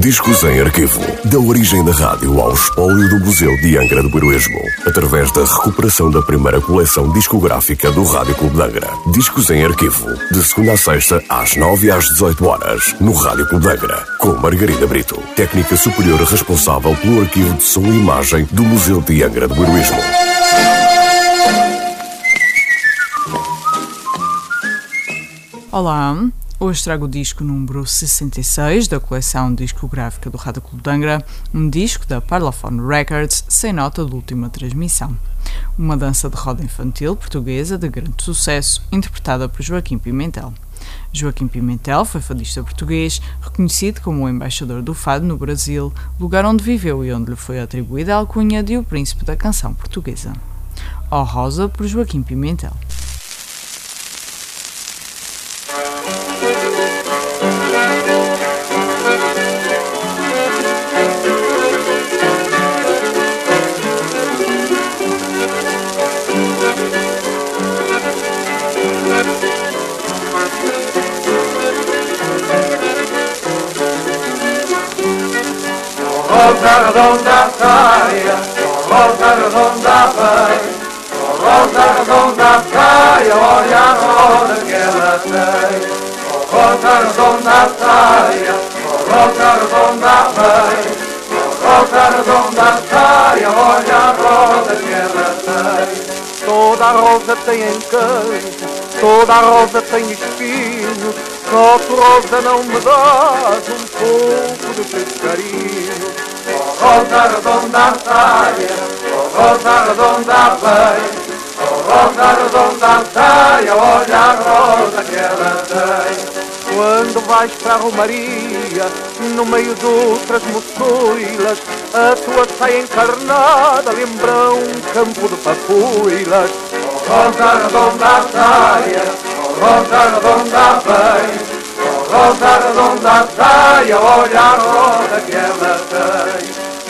Discos em arquivo. Da origem da rádio ao espólio do Museu de Angra do Heroísmo. Através da recuperação da primeira coleção discográfica do Rádio Clube de Angra. Discos em arquivo. De segunda a sexta, às 9 às 18 horas. No Rádio Clube de Angra. Com Margarida Brito. Técnica superior responsável pelo arquivo de som e imagem do Museu de Angra do Heroísmo. Olá, hoje trago o disco número 66 da coleção discográfica do Rádio Clube de Angra, um disco da Parlophone Records sem nota de última transmissão. Uma dança de roda infantil portuguesa de grande sucesso, interpretada por Joaquim Pimentel. Joaquim Pimentel foi fadista português, reconhecido como o embaixador do fado no Brasil, lugar onde viveu e onde lhe foi atribuída a alcunha de o príncipe da canção portuguesa. Ó Rosa por Joaquim Pimentel. Rosa redonda saia, rosa redonda vem, rosa redonda saia, olha a roda que ela tem. Rosa redonda saia, rosa redonda vem, rosa redonda saia, olha a roda que ela tem. Toda a rosa tem encanto, toda a rosa tem espinho, só tu rosa não me dás um pouco do teu carinho. Rosa redonda saia, oh, rosa vem, oh, rosa saia, olha a rosa que ela tem. Quando vais para a Romaria, no meio de outras moçoilas, a tua saia encarnada lembra um campo de papoilas. Oh, rosa redonda saia, oh, rosa redonda vem, oh, rosa redonda saia, olha a roda que ela.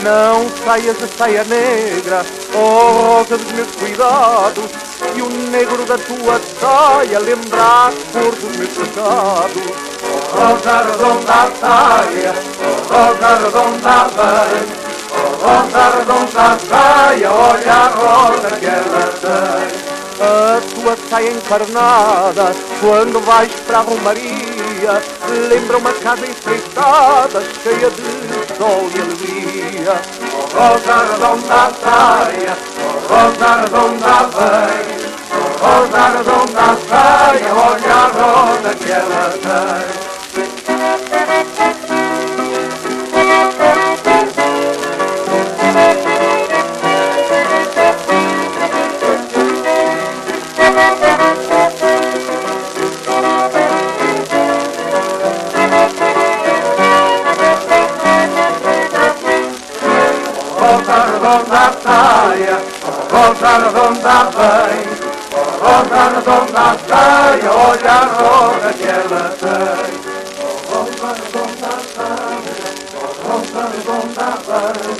Não saias a saia negra, oh rosa dos meus cuidados, e o negro da tua saia lembra a cor dos meus pecados. Oh, rosa redonda saia, oh, rosa redonda vem, oh, rosa redonda saia, olha a rosa que ela tem. A tua saia encarnada, quando vais para a Romaria, lembra uma casa enfeitada, cheia de sol e alegria. Oh, rosa redonda saia, oh, rosa redonda vem, oh, rosa redonda saia, olha a roda que ela tem. Rosa redonda vem, rosa redonda saia, olha a roda que ela tem. Rosa redonda saia, rosa redonda vem,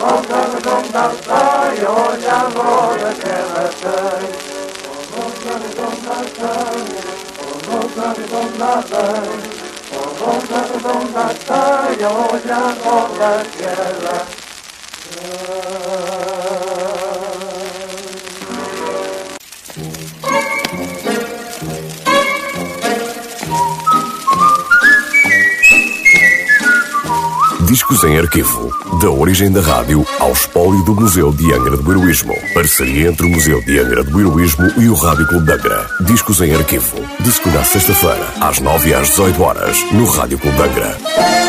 rosa redonda saia, olha a roda que ela tem. Rosa redonda saia, rosa redonda vem, rosa redonda saia, olha a roda que ela Discos em arquivo. Da origem da rádio ao espólio do Museu de Angra do Heroísmo. Parceria entre o Museu de Angra do Heroísmo e o Rádio Clube de Angra. Discos em arquivo. De segunda a sexta-feira, às 9 e às 18 horas, no Rádio Clube de Angra.